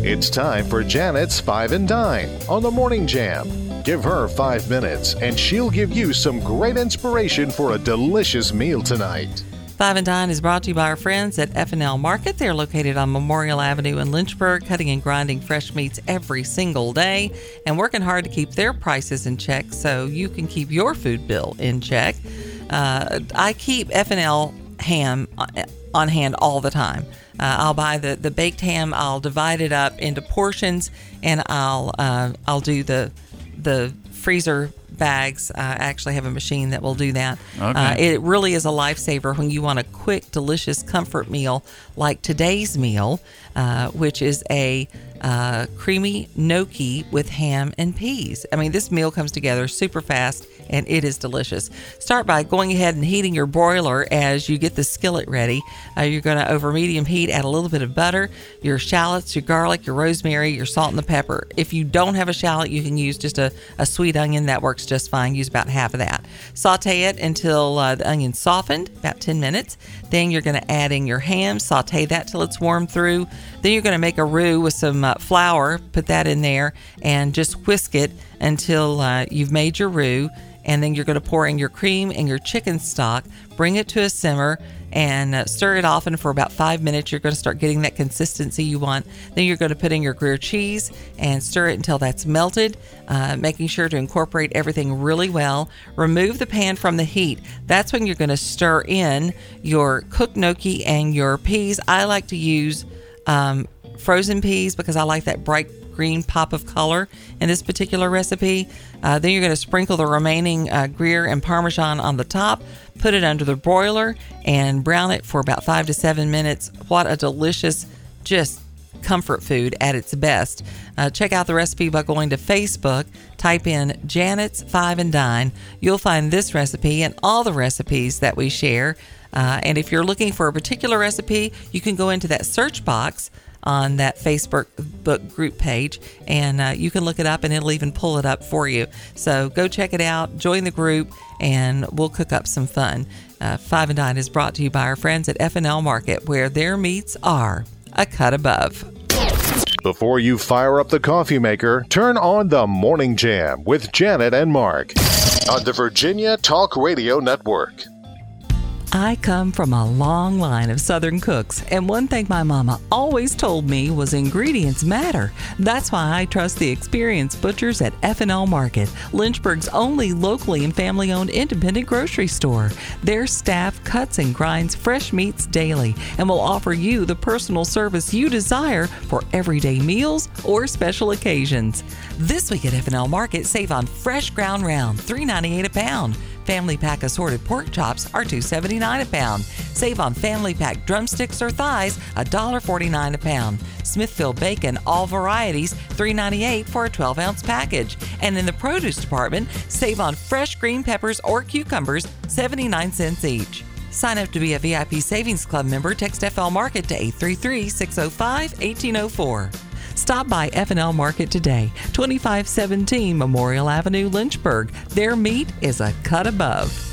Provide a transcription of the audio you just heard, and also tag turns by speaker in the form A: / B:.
A: It's time for Janet's Five and Dine on the Morning Jam. Give her five minutes and she'll give you some great inspiration for a delicious meal tonight.
B: Five and Dine is brought to you by our friends at F&L Market. They're located on Memorial Avenue in Lynchburg, cutting and grinding fresh meats every single day and working hard to keep their prices in check so you can keep your food bill in check. Uh, I keep F&L ham on hand all the time. Uh, I'll buy the, the baked ham. I'll divide it up into portions, and I'll uh, I'll do the the freezer bags. I actually have a machine that will do that.
C: Okay.
B: Uh, it really is a lifesaver when you want a quick, delicious comfort meal like today's meal, uh, which is a uh, creamy gnocchi with ham and peas. I mean, this meal comes together super fast and it is delicious. Start by going ahead and heating your broiler as you get the skillet ready. Uh, you're going to over medium heat, add a little bit of butter, your shallots, your garlic, your rosemary, your salt, and the pepper. If you don't have a shallot, you can use just a, a sweet onion. That works just fine. Use about half of that. Saute it until uh, the onion's softened, about 10 minutes. Then you're going to add in your ham, saute that till it's warm through. Then you're going to make a roux with some uh, flour, put that in there, and just whisk it until uh, you've made your roux. And then you're going to pour in your cream and your chicken stock, bring it to a simmer, and uh, stir it often for about five minutes. You're going to start getting that consistency you want. Then you're going to put in your Gruyere cheese and stir it until that's melted, uh, making sure to incorporate everything really well. Remove the pan from the heat. That's when you're going to stir in your cooked gnocchi and your peas. I like to use um, frozen peas because I like that bright green pop of color in this particular recipe. Uh, then you're going to sprinkle the remaining uh, and Parmesan on the top, put it under the broiler, and brown it for about five to seven minutes. What a delicious, just comfort food at its best. Uh, check out the recipe by going to Facebook, type in Janet's Five and Dine. You'll find this recipe and all the recipes that we share. Uh, and if you're looking for a particular recipe, you can go into that search box on that Facebook book group page, and uh, you can look it up, and it'll even pull it up for you. So go check it out, join the group, and we'll cook up some fun. Uh, Five and Dine is brought to you by our friends at F&L Market, where their meats are a cut above.
A: Before you fire up the coffee maker, turn on the Morning Jam with Janet and Mark on the Virginia Talk Radio Network.
B: I come from a long line of Southern cooks, and one thing my mama always told me was ingredients matter. That's why I trust the experienced butchers at F&L Market, Lynchburg's only locally and family-owned independent grocery store. Their staff cuts and grinds fresh meats daily and will offer you the personal service you desire for everyday meals or special occasions. This week at F&L Market, save on fresh ground round, $3.98 a pound. Family pack assorted pork chops are $2.79 a pound. Save on family pack drumsticks or thighs, $1.49 a pound. Smithfield bacon, all varieties, $3.98 for a 12 ounce package. And in the produce department, save on fresh green peppers or cucumbers, 79 cents each. Sign up to be a VIP Savings Club member. Text FL Market to 833 605 1804. Stop by F&L Market today, 2517 Memorial Avenue, Lynchburg. Their meat is a cut above.